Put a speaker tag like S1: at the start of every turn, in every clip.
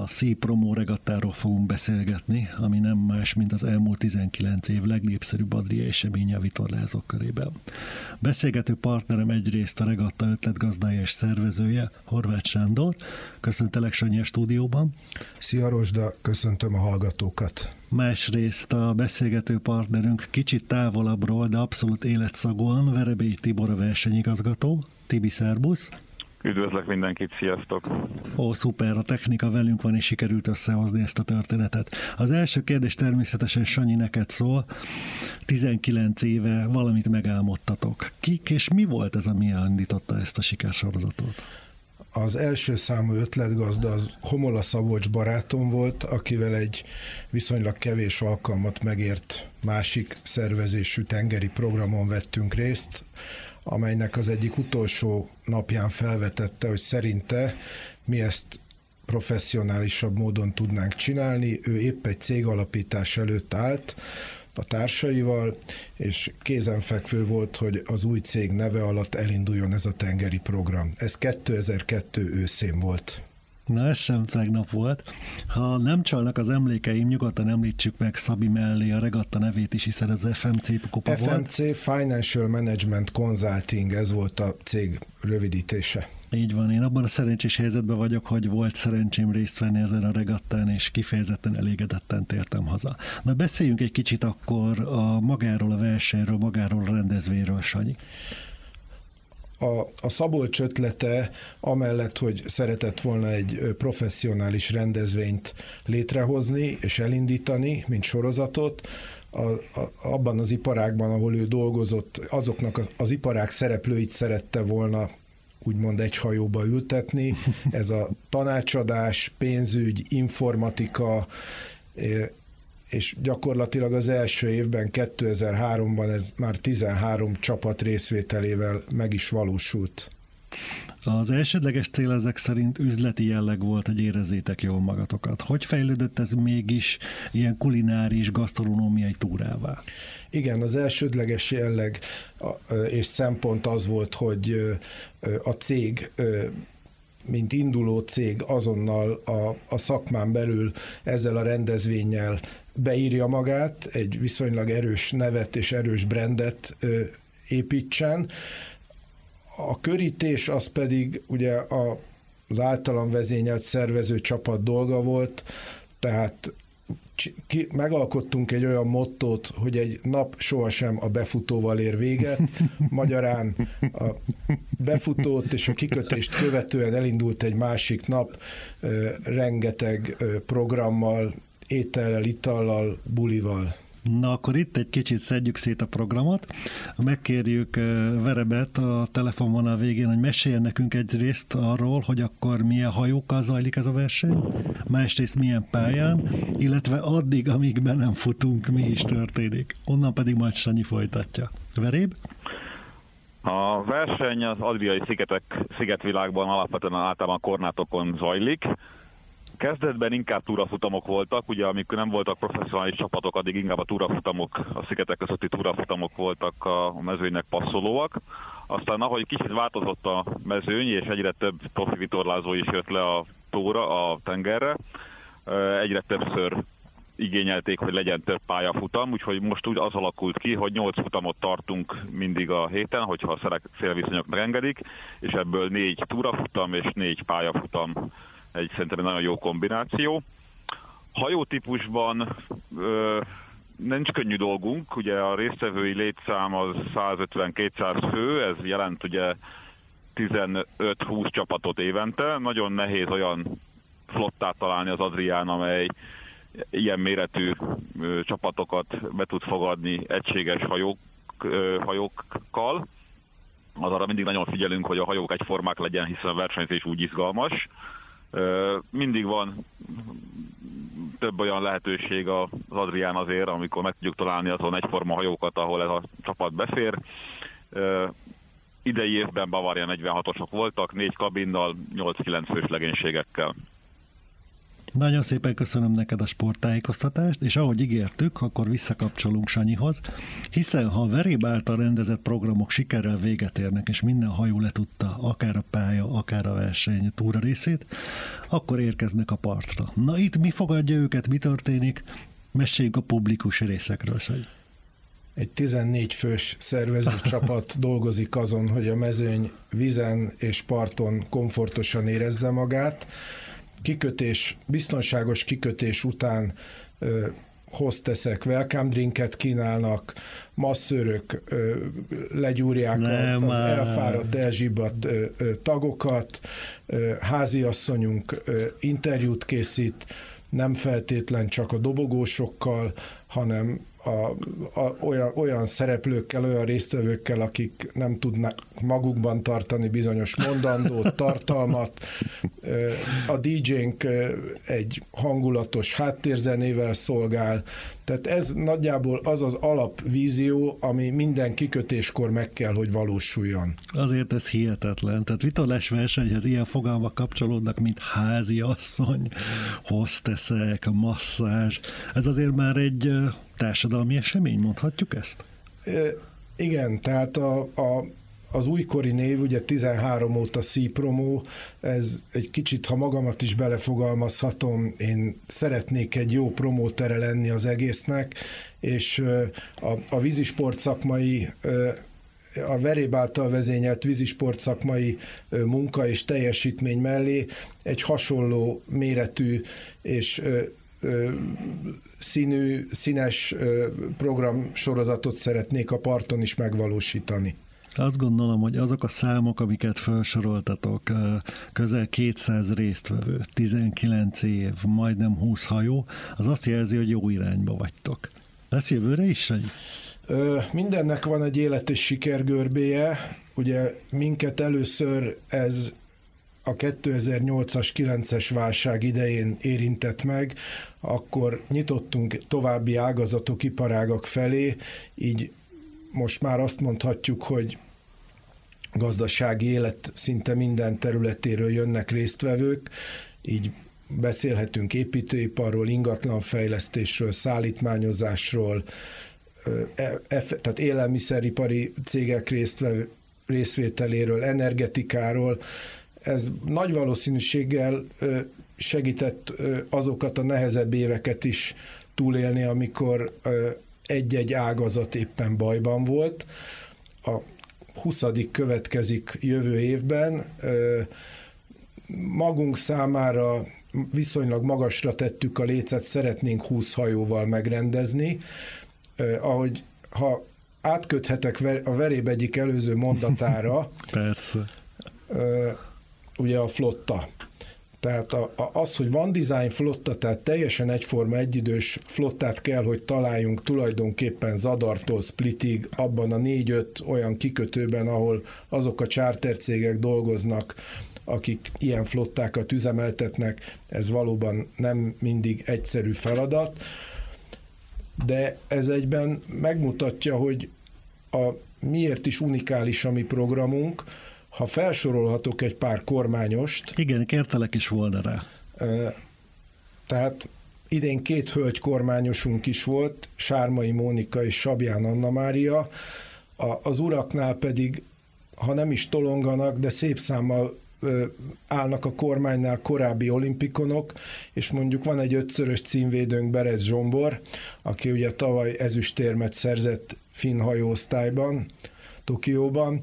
S1: A Sea Promo regattáról fogunk beszélgetni, ami nem más, mint az elmúlt 19 év legnépszerűbb Adria eseménye a vitorlázók körében. Beszélgető partnerem egyrészt a regatta ötletgazdája és szervezője, Horváth Sándor. Köszöntelek Sanyi a stúdióban.
S2: Szia Rosda, köszöntöm a hallgatókat.
S1: Másrészt a beszélgető partnerünk kicsit távolabbról, de abszolút életszagúan Verebély Tibor a versenyigazgató. Tibi, szerbusz!
S3: Üdvözlök mindenkit, sziasztok!
S1: Ó, szuper, a technika velünk van, és sikerült összehozni ezt a történetet. Az első kérdés természetesen Sanyi neked szól. 19 éve valamit megálmodtatok. Kik és mi volt ez, ami elindította ezt a sikersorozatot?
S2: Az első számú ötletgazda az Homola Szabolcs barátom volt, akivel egy viszonylag kevés alkalmat megért másik szervezésű tengeri programon vettünk részt, amelynek az egyik utolsó napján felvetette, hogy szerinte mi ezt professzionálisabb módon tudnánk csinálni. Ő épp egy cégalapítás előtt állt, a társaival, és kézenfekvő volt, hogy az új cég neve alatt elinduljon ez a tengeri program. Ez 2002 őszén volt.
S1: Na, ez sem tegnap volt. Ha nem csalnak az emlékeim, nyugodtan említsük meg Szabi mellé a regatta nevét is, hiszen ez FMC kupa
S2: FMC volt. FMC Financial Management Consulting, ez volt a cég rövidítése.
S1: Így van, én abban a szerencsés helyzetben vagyok, hogy volt szerencsém részt venni ezen a regattán, és kifejezetten elégedetten tértem haza. Na beszéljünk egy kicsit akkor a magáról a versenyről, magáról a rendezvényről, Sanyi
S2: a, a Szabolcs ötlete, amellett, hogy szeretett volna egy professzionális rendezvényt létrehozni és elindítani, mint sorozatot, a, a, abban az iparágban, ahol ő dolgozott, azoknak az, az iparág szereplőit szerette volna úgymond egy hajóba ültetni. Ez a tanácsadás, pénzügy, informatika, és gyakorlatilag az első évben, 2003-ban ez már 13 csapat részvételével meg is valósult.
S1: Az elsődleges cél ezek szerint üzleti jelleg volt, hogy érezzétek jól magatokat. Hogy fejlődött ez mégis ilyen kulináris, gasztronómiai túrává?
S2: Igen, az elsődleges jelleg és szempont az volt, hogy a cég mint induló cég azonnal a, a szakmán belül ezzel a rendezvényel beírja magát, egy viszonylag erős nevet és erős brandet építsen. A körítés az pedig ugye a, az általam vezényelt szervező csapat dolga volt, tehát ki, megalkottunk egy olyan mottót, hogy egy nap sohasem a befutóval ér véget. Magyarán a befutót és a kikötést követően elindult egy másik nap rengeteg programmal, étellel, itallal, bulival.
S1: Na akkor itt egy kicsit szedjük szét a programot. Megkérjük Verebet a telefonvonal végén, hogy meséljen nekünk egy részt arról, hogy akkor milyen hajókkal zajlik ez a verseny, másrészt milyen pályán, illetve addig, amíg be nem futunk, mi is történik. Onnan pedig majd Sanyi folytatja. Veréb?
S3: A verseny az Adriai szigetek, szigetvilágban alapvetően általában kornátokon zajlik. Kezdetben inkább túrafutamok voltak, ugye amikor nem voltak professzionális csapatok, addig inkább a túrafutamok, a szigetek közötti túrafutamok voltak a mezőnynek passzolóak. Aztán ahogy kicsit változott a mezőny, és egyre több profi vitorlázó is jött le a tóra, a tengerre, egyre többször igényelték, hogy legyen több pályafutam, úgyhogy most úgy az alakult ki, hogy 8 futamot tartunk mindig a héten, hogyha a szélviszonyok megengedik, és ebből négy túrafutam és négy pályafutam egy szerintem egy nagyon jó kombináció. Hajótípusban ö, nincs könnyű dolgunk, ugye a résztvevői létszám az 150-200 fő, ez jelent ugye 15-20 csapatot évente. Nagyon nehéz olyan flottát találni az Adrián, amely ilyen méretű ö, csapatokat be tud fogadni egységes hajók, ö, hajókkal. Az arra mindig nagyon figyelünk, hogy a hajók egyformák legyen, hiszen a versenyzés úgy izgalmas. Mindig van több olyan lehetőség az Adrián azért, amikor meg tudjuk találni azon egyforma hajókat, ahol ez a csapat befér. Idei évben Bavaria 46-osok voltak, négy kabinnal, 8-9 fős legénységekkel.
S1: Nagyon szépen köszönöm neked a sporttájékoztatást, és ahogy ígértük, akkor visszakapcsolunk Sanyihoz, hiszen ha a Veréb által rendezett programok sikerrel véget érnek, és minden hajó letudta akár a pálya, akár a verseny túra részét, akkor érkeznek a partra. Na itt mi fogadja őket, mi történik? Meséljünk a publikus részekről, Sanyi.
S2: Egy 14 fős szervező csapat dolgozik azon, hogy a mezőny vízen és parton komfortosan érezze magát. Kikötés, biztonságos kikötés után hosteszek welcome drinket kínálnak, masszörök ö, legyúrják a, az elfáradt, elzsibadt ö, ö, tagokat, ö, háziasszonyunk ö, interjút készít, nem feltétlen csak a dobogósokkal, hanem a, a, olyan, olyan szereplőkkel, olyan résztvevőkkel, akik nem tudnak magukban tartani bizonyos mondandót, tartalmat. A DJ-nk egy hangulatos háttérzenével szolgál, tehát ez nagyjából az az alapvízió, ami minden kikötéskor meg kell, hogy valósuljon.
S1: Azért ez hihetetlen. Tehát vitorlás versenyhez ilyen fogalmak kapcsolódnak, mint házi asszony, hosteszek, masszázs. Ez azért már egy társadalmi esemény, mondhatjuk ezt?
S2: Igen, tehát a, a, az újkori név, ugye 13 óta C-Promo, ez egy kicsit, ha magamat is belefogalmazhatom, én szeretnék egy jó promótere lenni az egésznek, és a, a vízisport szakmai a Veréb által vezényelt vízisport szakmai munka és teljesítmény mellé egy hasonló méretű és színű, színes programsorozatot szeretnék a parton is megvalósítani.
S1: Azt gondolom, hogy azok a számok, amiket felsoroltatok, közel 200 résztvevő, 19 év, majdnem 20 hajó, az azt jelzi, hogy jó irányba vagytok. Lesz jövőre is, egy?
S2: Mindennek van egy élet és sikergörbéje. Ugye minket először ez a 2008-as, 9-es válság idején érintett meg, akkor nyitottunk további ágazatok, iparágak felé, így most már azt mondhatjuk, hogy gazdasági élet szinte minden területéről jönnek résztvevők, így beszélhetünk építőiparról, ingatlanfejlesztésről, szállítmányozásról, e, e, tehát élelmiszeripari cégek részvételéről, energetikáról, ez nagy valószínűséggel segített azokat a nehezebb éveket is túlélni, amikor egy-egy ágazat éppen bajban volt. A 20. következik jövő évben. Magunk számára viszonylag magasra tettük a lécet, szeretnénk 20 hajóval megrendezni. Ahogy ha átköthetek a veréb egyik előző mondatára,
S1: Persze
S2: ugye a flotta. Tehát a, a, az, hogy van design flotta, tehát teljesen egyforma egyidős flottát kell, hogy találjunk tulajdonképpen Zadartól Splitig, abban a négy-öt olyan kikötőben, ahol azok a chartercégek dolgoznak, akik ilyen flottákat üzemeltetnek, ez valóban nem mindig egyszerű feladat, de ez egyben megmutatja, hogy a, miért is unikális a mi programunk, ha felsorolhatok egy pár kormányost.
S1: Igen, kértelek is volna rá.
S2: Tehát idén két hölgy kormányosunk is volt, Sármai Mónika és Sabján Anna Mária, a, az uraknál pedig, ha nem is tolonganak, de szép számmal állnak a kormánynál korábbi olimpikonok, és mondjuk van egy ötszörös címvédőnk Berez Zsombor, aki ugye tavaly ezüstérmet szerzett finn hajóosztályban, Tokióban,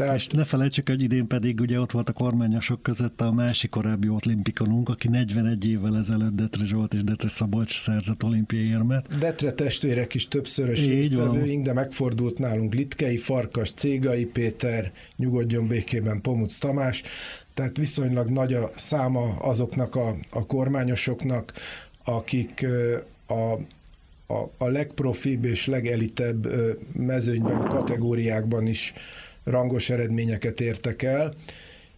S1: tehát... És ne felejtsük, hogy idén pedig ugye ott volt a kormányosok között a másik korábbi olimpikonunk, aki 41 évvel ezelőtt Detre Zsolt és Detre Szabolcs szerzett olimpiai érmet.
S2: Detre testvérek is többszörös résztvevőink, de megfordult nálunk Litkei Farkas, Cégai Péter, nyugodjon békében Pomuc Tamás, tehát viszonylag nagy a száma azoknak a, a kormányosoknak, akik a, a, a legprofibb és legelitebb mezőnyben, kategóriákban is rangos eredményeket értek el,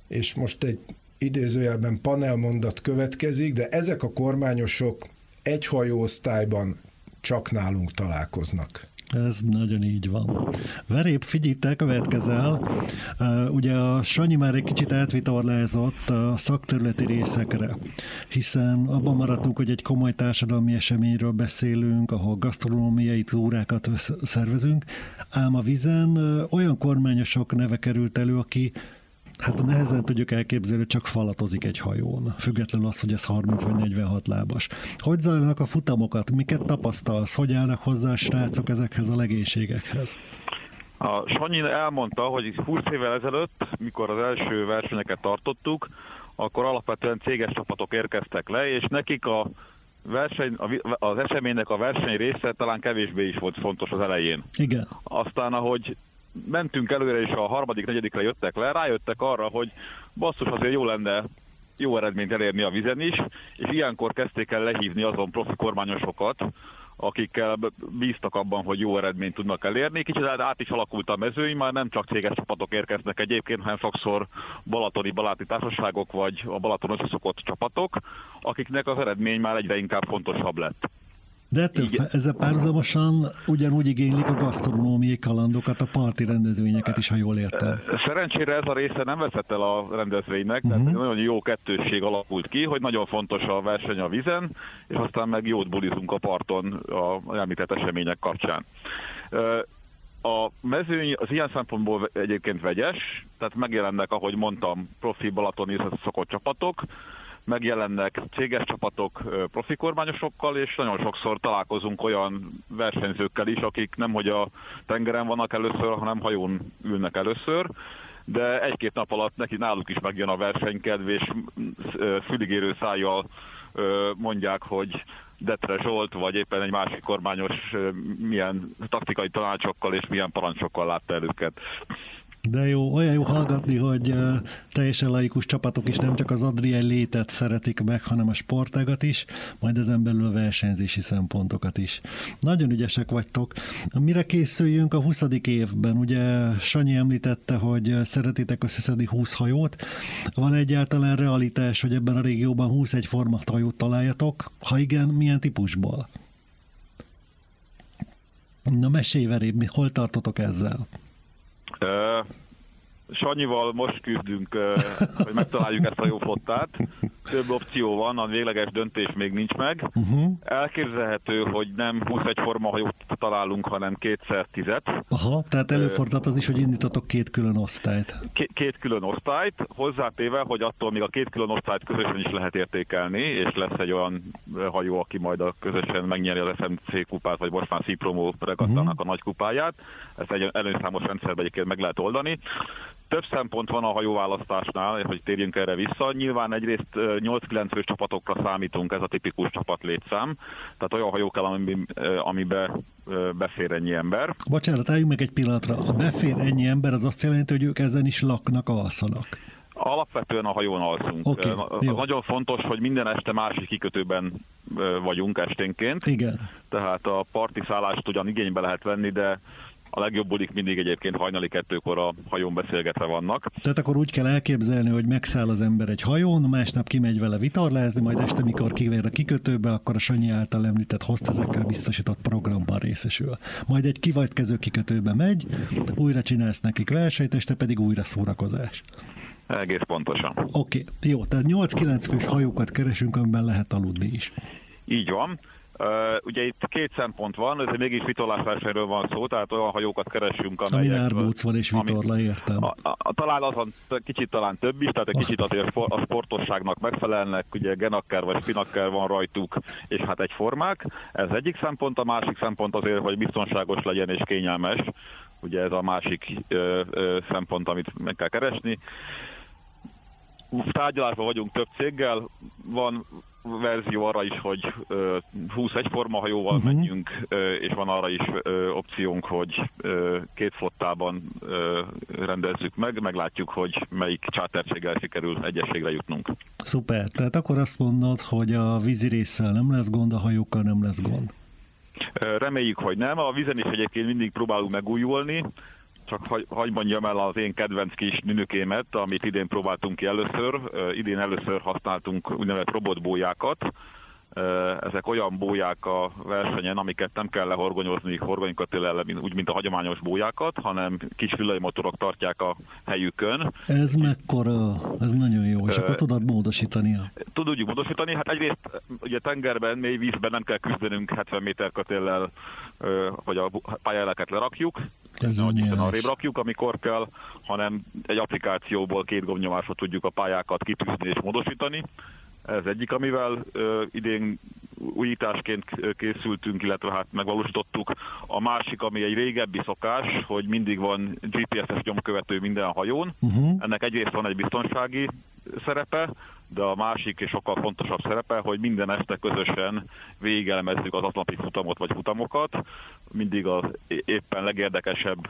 S2: és most egy idézőjelben panelmondat következik, de ezek a kormányosok egy hajóosztályban csak nálunk találkoznak.
S1: Ez nagyon így van. Verép, figyelj, te következel. Ugye a Sanyi már egy kicsit átvitorlázott a szakterületi részekre, hiszen abban maradtunk, hogy egy komoly társadalmi eseményről beszélünk, ahol gasztronómiai túrákat szervezünk, ám a vizen olyan kormányosok neve került elő, aki Hát nehezen tudjuk elképzelni, hogy csak falatozik egy hajón, függetlenül az, hogy ez 30 vagy 46 lábas. Hogy zajlanak a futamokat? Miket tapasztalsz? Hogy állnak hozzá a srácok ezekhez a legénységekhez?
S3: A Sanyi elmondta, hogy 20 évvel ezelőtt, mikor az első versenyeket tartottuk, akkor alapvetően céges csapatok érkeztek le, és nekik a verseny, az eseménynek a verseny része talán kevésbé is volt fontos az elején.
S1: Igen.
S3: Aztán, ahogy mentünk előre, és a harmadik, negyedikre jöttek le, rájöttek arra, hogy basszus azért jó lenne jó eredményt elérni a vizen is, és ilyenkor kezdték el lehívni azon profi kormányosokat, akikkel bíztak abban, hogy jó eredményt tudnak elérni. Kicsit át is alakult a mezőny, már nem csak céges csapatok érkeznek egyébként, hanem sokszor balatoni baláti társaságok, vagy a Balaton összeszokott csapatok, akiknek az eredmény már egyre inkább fontosabb lett.
S1: De ettől ezzel párhuzamosan ugyanúgy igénylik a gasztronómiai kalandokat, a parti rendezvényeket is, ha jól értem.
S3: Szerencsére ez a része nem veszett el a rendezvénynek, uh-huh. tehát nagyon jó kettősség alakult ki, hogy nagyon fontos a verseny a vizen, és aztán meg jót bulizunk a parton a említett események kapcsán. A mezőny az ilyen szempontból egyébként vegyes, tehát megjelennek, ahogy mondtam, profi balatoni szokott csapatok, megjelennek céges csapatok profi kormányosokkal, és nagyon sokszor találkozunk olyan versenyzőkkel is, akik nem hogy a tengeren vannak először, hanem hajón ülnek először, de egy-két nap alatt neki náluk is megjön a versenykedv, és füligérő szájjal mondják, hogy Detre Zsolt, vagy éppen egy másik kormányos milyen taktikai tanácsokkal és milyen parancsokkal látta el.
S1: De jó, olyan jó hallgatni, hogy teljesen laikus csapatok is nem csak az Adrien létet szeretik meg, hanem a sportágat is, majd ezen belül a versenyzési szempontokat is. Nagyon ügyesek vagytok. Mire készüljünk a 20. évben? Ugye Sanyi említette, hogy szeretitek összeszedni 20 hajót. Van egyáltalán realitás, hogy ebben a régióban 21 format hajót találjatok? Ha igen, milyen típusból? Na mesélj verébb, hol tartotok ezzel?
S3: Sanyival most küzdünk, hogy megtaláljuk ezt a jó flottát. Több opció van, a végleges döntés még nincs meg. Uh-huh. Elképzelhető, hogy nem 21 forma hajót találunk, hanem kétszer tizet.
S1: Aha, tehát előfordult az is, hogy indítotok két külön osztályt.
S3: Két, két külön osztályt, hozzátéve, hogy attól még a két külön osztályt közösen is lehet értékelni, és lesz egy olyan hajó, aki majd a közösen megnyeri az SMC kupát, vagy most már Cipromo regattának uh-huh. a nagy kupáját. Ezt egy előszámos rendszerben egyébként meg lehet oldani. Több szempont van a hajóválasztásnál, hogy térjünk erre vissza. Nyilván egyrészt 8-9 fős csapatokra számítunk, ez a tipikus csapat létszám. Tehát olyan hajók kell, amiben, amibe befér ennyi ember.
S1: Bocsánat, álljunk meg egy pillanatra. A befér ennyi ember, az azt jelenti, hogy ők ezen is laknak, alszanak.
S3: Alapvetően a hajón alszunk.
S1: Okay, jó.
S3: Nagyon fontos, hogy minden este másik kikötőben vagyunk esténként.
S1: Igen.
S3: Tehát a parti szállást ugyan igénybe lehet venni, de a legjobb bulik mindig egyébként hajnali kettőkor a hajón beszélgetve vannak.
S1: Tehát akkor úgy kell elképzelni, hogy megszáll az ember egy hajón, másnap kimegy vele vitorlázni, majd este, mikor kivér a kikötőbe, akkor a Sanyi által említett hostezekkel biztosított programban részesül. Majd egy kivagykező kikötőbe megy, újra csinálsz nekik versenyt, este pedig újra szórakozás.
S3: Egész pontosan.
S1: Oké, okay. jó, tehát 8-9 fős hajókat keresünk, amiben lehet aludni is.
S3: Így van. Uh, ugye itt két szempont van, ez mégis vitorlásversenyről van szó, tehát olyan hajókat keresünk,
S1: amelyek... Ami árbóc van és vitorla, értem. A,
S3: a, a, talán azon kicsit talán több is, tehát egy kicsit azért a sportosságnak megfelelnek, ugye genakker vagy spinakker van rajtuk, és hát egyformák. Ez egyik szempont, a másik szempont azért, hogy biztonságos legyen és kényelmes. Ugye ez a másik ö, ö, szempont, amit meg kell keresni tárgyalásban vagyunk több céggel, van verzió arra is, hogy 21 formahajóval uh-huh. menjünk, és van arra is opciónk, hogy két flottában rendezzük meg, meglátjuk, hogy melyik csáterséggel sikerül egyességre jutnunk.
S1: Szuper, tehát akkor azt mondod, hogy a vízi résszel nem lesz gond, a hajókkal nem lesz gond.
S3: Reméljük, hogy nem. A vízen is egyébként mindig próbálunk megújulni, csak hagy, hagy mondjam el az én kedvenc kis nünökémet, amit idén próbáltunk ki először. Idén először használtunk úgynevezett robotbójákat, ezek olyan bóják a versenyen, amiket nem kell lehorgonyozni horgonykötélel, úgy, mint a hagyományos bójákat, hanem kis villanymotorok tartják a helyükön.
S1: Ez mekkora, ez nagyon jó, és akkor tudod módosítani.
S3: Tudjuk módosítani, hát egyrészt ugye tengerben, mély vízben nem kell küzdenünk 70 méter kötéllel, hogy a pályáeleket lerakjuk,
S1: ez
S3: arrébb rakjuk, amikor kell, hanem egy applikációból két gombnyomásra tudjuk a pályákat kitűzni és módosítani. Ez egyik, amivel ö, idén újításként készültünk, illetve hát megvalósítottuk. A másik, ami egy régebbi szokás, hogy mindig van GPS-es nyomkövető minden hajón. Uh-huh. Ennek egyrészt van egy biztonsági szerepe, de a másik és sokkal fontosabb szerepe, hogy minden este közösen végigelemezzük az atlanti futamot vagy futamokat. Mindig az éppen legérdekesebb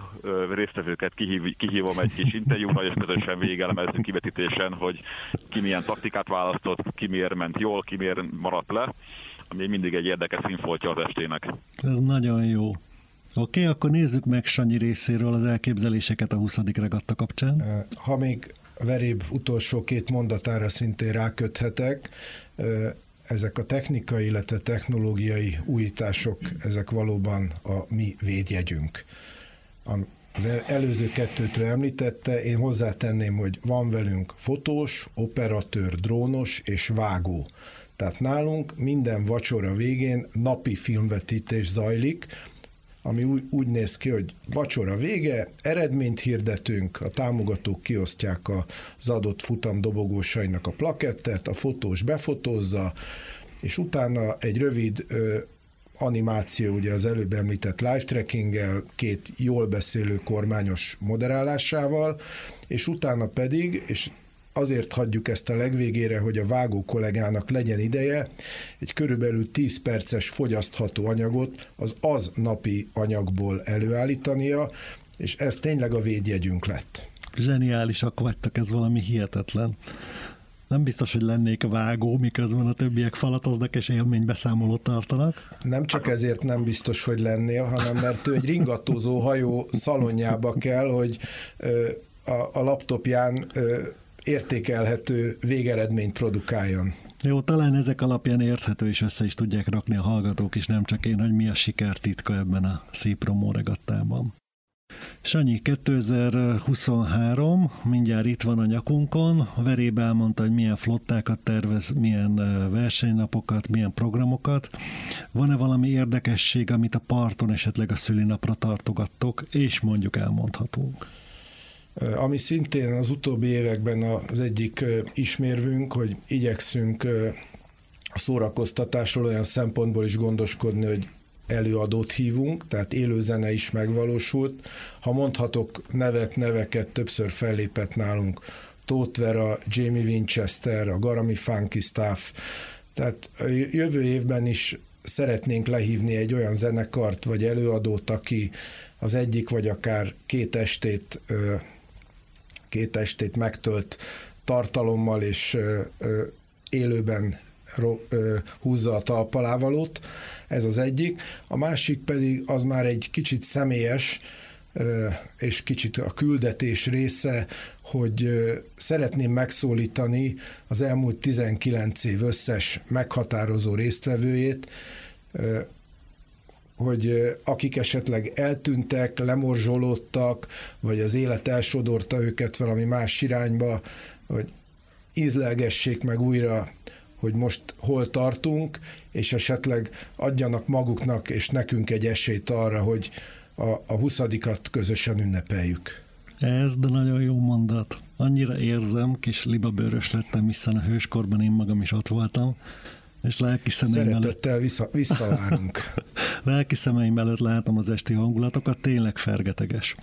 S3: résztvevőket kihív, kihívom egy kis interjúra, és közösen végigelemezzük kivetítésen, hogy ki milyen taktikát választott, ki miért ment jól, ki miért maradt le, ami mindig egy érdekes színfoltja az estének.
S1: Ez nagyon jó. Oké, okay, akkor nézzük meg Sanyi részéről az elképzeléseket a 20. regatta kapcsán.
S2: Ha még veréb utolsó két mondatára szintén ráköthetek. Ezek a technikai, illetve technológiai újítások, ezek valóban a mi védjegyünk. Az előző kettőtől említette, én hozzátenném, hogy van velünk fotós, operatőr, drónos és vágó. Tehát nálunk minden vacsora végén napi filmvetítés zajlik, ami úgy, úgy néz ki, hogy vacsora vége, eredményt hirdetünk, a támogatók kiosztják az adott futam dobogósainak a plakettet, a fotós befotózza, és utána egy rövid ö, animáció, ugye az előbb említett live trackinggel, két jól beszélő kormányos moderálásával, és utána pedig, és azért hagyjuk ezt a legvégére, hogy a vágó kollégának legyen ideje egy körülbelül 10 perces fogyasztható anyagot az az napi anyagból előállítania, és ez tényleg a védjegyünk lett.
S1: Zseniálisak vagytok, ez valami hihetetlen. Nem biztos, hogy lennék vágó, miközben a többiek falatoznak és élménybeszámolót tartanak.
S2: Nem csak ezért nem biztos, hogy lennél, hanem mert ő egy ringatózó hajó szalonjába kell, hogy a, a laptopján értékelhető végeredményt produkáljon.
S1: Jó, talán ezek alapján érthető és össze is tudják rakni a hallgatók is, nem csak én, hogy mi a siker titka ebben a szép promó regattában. Sanyi, 2023, mindjárt itt van a nyakunkon, Veréb elmondta, hogy milyen flottákat tervez, milyen versenynapokat, milyen programokat. Van-e valami érdekesség, amit a parton esetleg a szülinapra tartogattok, és mondjuk elmondhatunk?
S2: Ami szintén az utóbbi években az egyik ismérvünk, hogy igyekszünk a szórakoztatásról olyan szempontból is gondoskodni, hogy előadót hívunk, tehát élőzene is megvalósult. Ha mondhatok nevet, neveket, többször fellépett nálunk Tóth Vera, Jamie Winchester, a Garami Funky Staff, tehát jövő évben is szeretnénk lehívni egy olyan zenekart vagy előadót, aki az egyik vagy akár két estét két estét megtölt tartalommal és élőben húzza a talpalávalót, ez az egyik. A másik pedig az már egy kicsit személyes, és kicsit a küldetés része, hogy szeretném megszólítani az elmúlt 19 év összes meghatározó résztvevőjét, hogy akik esetleg eltűntek, lemorzsolódtak, vagy az élet elsodorta őket valami más irányba, hogy ízlelgessék meg újra, hogy most hol tartunk, és esetleg adjanak maguknak és nekünk egy esélyt arra, hogy a, a huszadikat közösen ünnepeljük.
S1: Ez de nagyon jó mondat. Annyira érzem, kis libabőrös lettem, hiszen a hőskorban én magam is ott voltam, és lelki szemeim
S2: Szeretettel vissza, visszavárunk.
S1: lelki szemeim előtt látom az esti hangulatokat, tényleg fergeteges.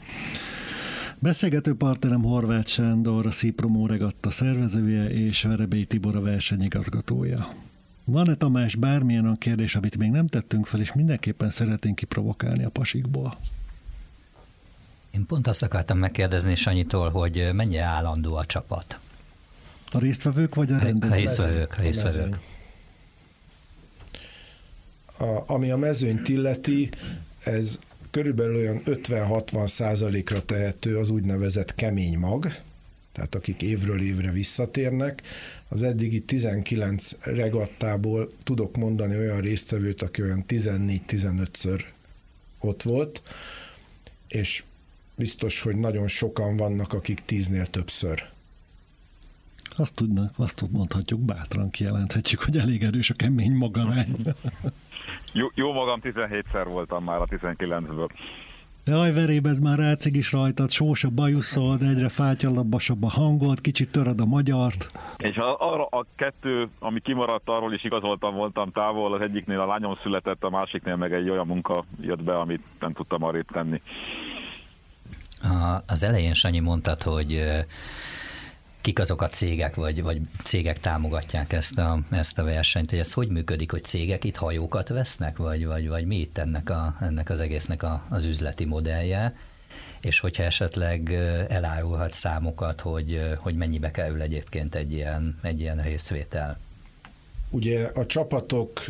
S1: Beszélgető partnerem Horváth Sándor, a Szipromó Regatta szervezője és Verebély Tibor a versenyigazgatója. Van-e Tamás bármilyen olyan kérdés, amit még nem tettünk fel, és mindenképpen szeretnénk kiprovokálni a pasikból?
S4: Én pont azt akartam megkérdezni Sanyitól, hogy mennyire állandó a csapat?
S1: A résztvevők vagy a rendezők?
S4: A résztvevők, a résztvevők
S2: a, ami a mezőnyt illeti, ez körülbelül olyan 50-60 százalékra tehető az úgynevezett kemény mag, tehát akik évről évre visszatérnek. Az eddigi 19 regattából tudok mondani olyan résztvevőt, aki olyan 14-15-ször ott volt, és biztos, hogy nagyon sokan vannak, akik tíznél többször.
S1: Azt tudnak, azt mondhatjuk, bátran kijelenthetjük, hogy elég erős a kemény magarány.
S3: Jó, jó magam 17-szer voltam már a 19-ből.
S1: Jaj, veréb, ez már rácig is rajtad, sós a bajuszod, egyre fátyalabbasabb a hangod, kicsit töröd a magyart.
S3: És arra a kettő, ami kimaradt, arról is igazoltam, voltam távol, az egyiknél a lányom született, a másiknél meg egy olyan munka jött be, amit nem tudtam arra tenni.
S4: A, az elején Sanyi mondtad, hogy kik azok a cégek, vagy, vagy cégek támogatják ezt a, ezt a versenyt, hogy ez hogy működik, hogy cégek itt hajókat vesznek, vagy, vagy, vagy mi itt ennek, a, ennek az egésznek a, az üzleti modellje, és hogyha esetleg elárulhat számokat, hogy, hogy mennyibe kerül egyébként egy ilyen, egy ilyen részvétel.
S2: Ugye a csapatok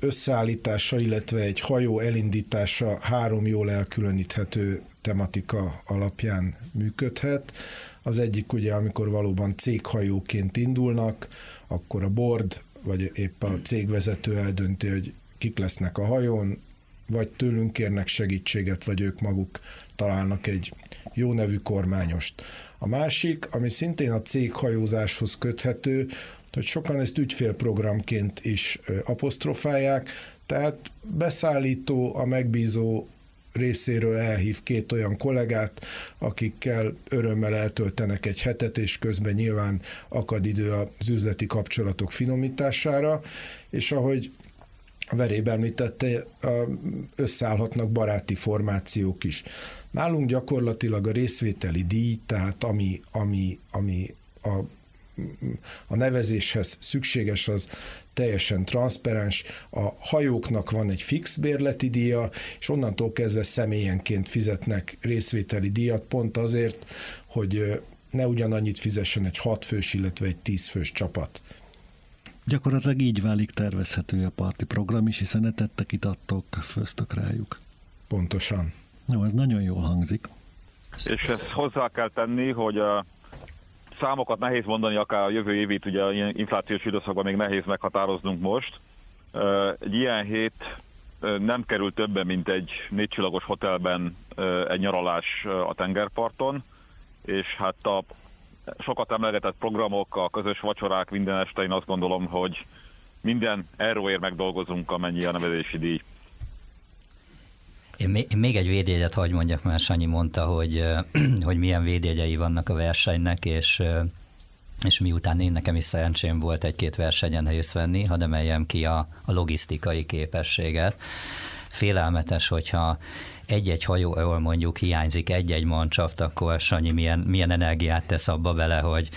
S2: összeállítása, illetve egy hajó elindítása három jól elkülöníthető tematika alapján működhet. Az egyik ugye, amikor valóban céghajóként indulnak, akkor a board, vagy épp a cégvezető eldönti, hogy kik lesznek a hajón, vagy tőlünk kérnek segítséget, vagy ők maguk találnak egy jó nevű kormányost. A másik, ami szintén a céghajózáshoz köthető, hogy sokan ezt ügyfélprogramként is apostrofálják, tehát beszállító, a megbízó részéről elhív két olyan kollégát, akikkel örömmel eltöltenek egy hetet, és közben nyilván akad idő az üzleti kapcsolatok finomítására, és ahogy Veréb említette, összeállhatnak baráti formációk is. Nálunk gyakorlatilag a részvételi díj, tehát ami, ami, ami a a nevezéshez szükséges, az teljesen transzparens. A hajóknak van egy fix bérleti díja, és onnantól kezdve személyenként fizetnek részvételi díjat, pont azért, hogy ne ugyanannyit fizessen egy 6 fős, illetve egy 10 fős csapat.
S1: Gyakorlatilag így válik tervezhető a parti program is, hiszen etettek, itattok, főztök rájuk.
S2: Pontosan.
S1: Jó, ez nagyon jól hangzik.
S3: És ezt hozzá kell tenni, hogy a számokat nehéz mondani, akár a jövő évét, ugye ilyen inflációs időszakban még nehéz meghatároznunk most. Egy ilyen hét nem kerül többen, mint egy négycsillagos hotelben egy nyaralás a tengerparton, és hát a sokat emlegetett programok, a közös vacsorák minden este, én azt gondolom, hogy minden euróért megdolgozunk, amennyi a nevezési díj.
S4: Én még egy védjegyet hagy mondjak, mert Sanyi mondta, hogy, hogy milyen védjegyei vannak a versenynek, és és miután én nekem is szerencsém volt egy-két versenyen részt venni, hadd emeljem ki a, a logisztikai képességet. Félelmetes, hogyha egy-egy hajóról mondjuk hiányzik egy-egy mancsaft, akkor Sanyi milyen, milyen energiát tesz abba bele, hogy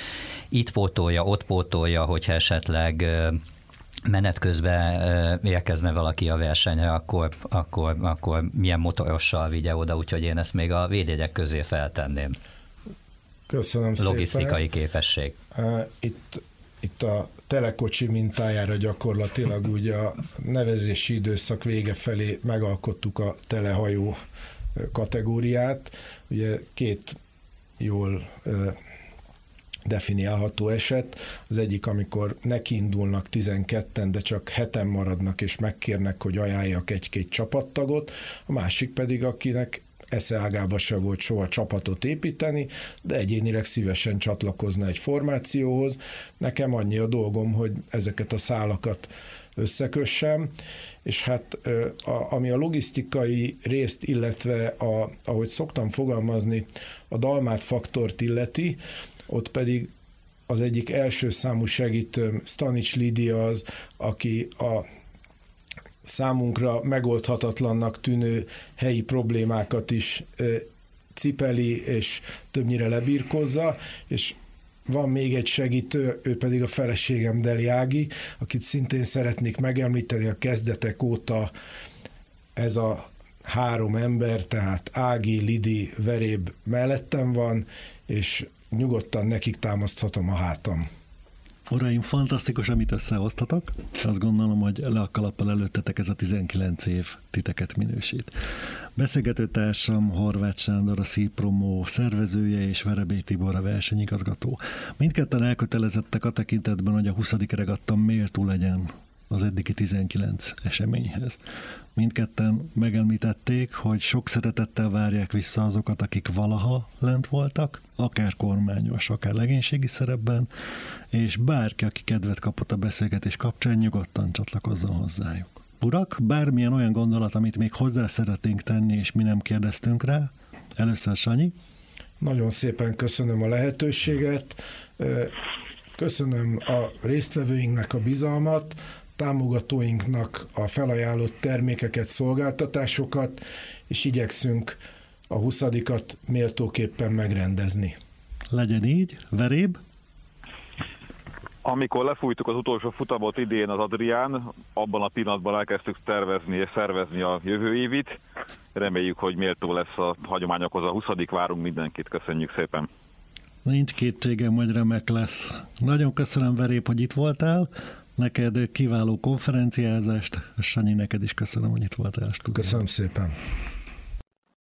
S4: itt pótolja, ott pótolja, hogyha esetleg menet közben érkezne valaki a versenyre, akkor, akkor, akkor milyen motorossal vigye oda, úgyhogy én ezt még a védjegyek közé feltenném.
S2: Köszönöm
S4: Logisztikai
S2: szépen.
S4: képesség.
S2: Itt, itt a telekocsi mintájára gyakorlatilag ugye a nevezési időszak vége felé megalkottuk a telehajó kategóriát. Ugye két jól definiálható eset. Az egyik, amikor nekiindulnak 12-en, de csak heten maradnak, és megkérnek, hogy ajánljak egy-két csapattagot, a másik pedig, akinek esze ágába se volt soha csapatot építeni, de egyénileg szívesen csatlakozna egy formációhoz. Nekem annyi a dolgom, hogy ezeket a szálakat összekössem, és hát a, ami a logisztikai részt, illetve a, ahogy szoktam fogalmazni, a dalmát faktort illeti, ott pedig az egyik első számú segítőm, Stanics Lidia az, aki a számunkra megoldhatatlannak tűnő helyi problémákat is cipeli, és többnyire lebírkozza, és van még egy segítő, ő pedig a feleségem Deli Ági, akit szintén szeretnék megemlíteni a kezdetek óta. Ez a három ember, tehát Ági, Lidi, Veréb mellettem van, és nyugodtan nekik támaszthatom a hátam.
S1: Uraim, fantasztikus, amit összehoztatok. Azt gondolom, hogy le a kalappal előttetek ez a 19 év titeket minősít. Beszélgető társam Horváth Sándor, a Szípromó szervezője és Verebé Tibor a versenyigazgató. Mindketten elkötelezettek a tekintetben, hogy a 20. regattam méltó legyen az eddigi 19 eseményhez. Mindketten megemlítették, hogy sok szeretettel várják vissza azokat, akik valaha lent voltak, akár kormányos, akár legénységi szerepben, és bárki, aki kedvet kapott a beszélgetés kapcsán, nyugodtan csatlakozzon hozzájuk. Urak, bármilyen olyan gondolat, amit még hozzá szeretnénk tenni, és mi nem kérdeztünk rá, először Sanyi.
S2: Nagyon szépen köszönöm a lehetőséget, köszönöm a résztvevőinknek a bizalmat, támogatóinknak a felajánlott termékeket, szolgáltatásokat, és igyekszünk a huszadikat méltóképpen megrendezni.
S1: Legyen így. Veréb?
S3: Amikor lefújtuk az utolsó futamot idén az Adrián, abban a pillanatban elkezdtük tervezni és szervezni a jövő évit. Reméljük, hogy méltó lesz a hagyományokhoz a 20 várunk mindenkit. Köszönjük szépen!
S1: Nincs kétségem, hogy remek lesz. Nagyon köszönöm, Verép, hogy itt voltál. Neked kiváló konferenciázást, Sanyi, neked is köszönöm, hogy itt voltál.
S2: Köszönöm szépen.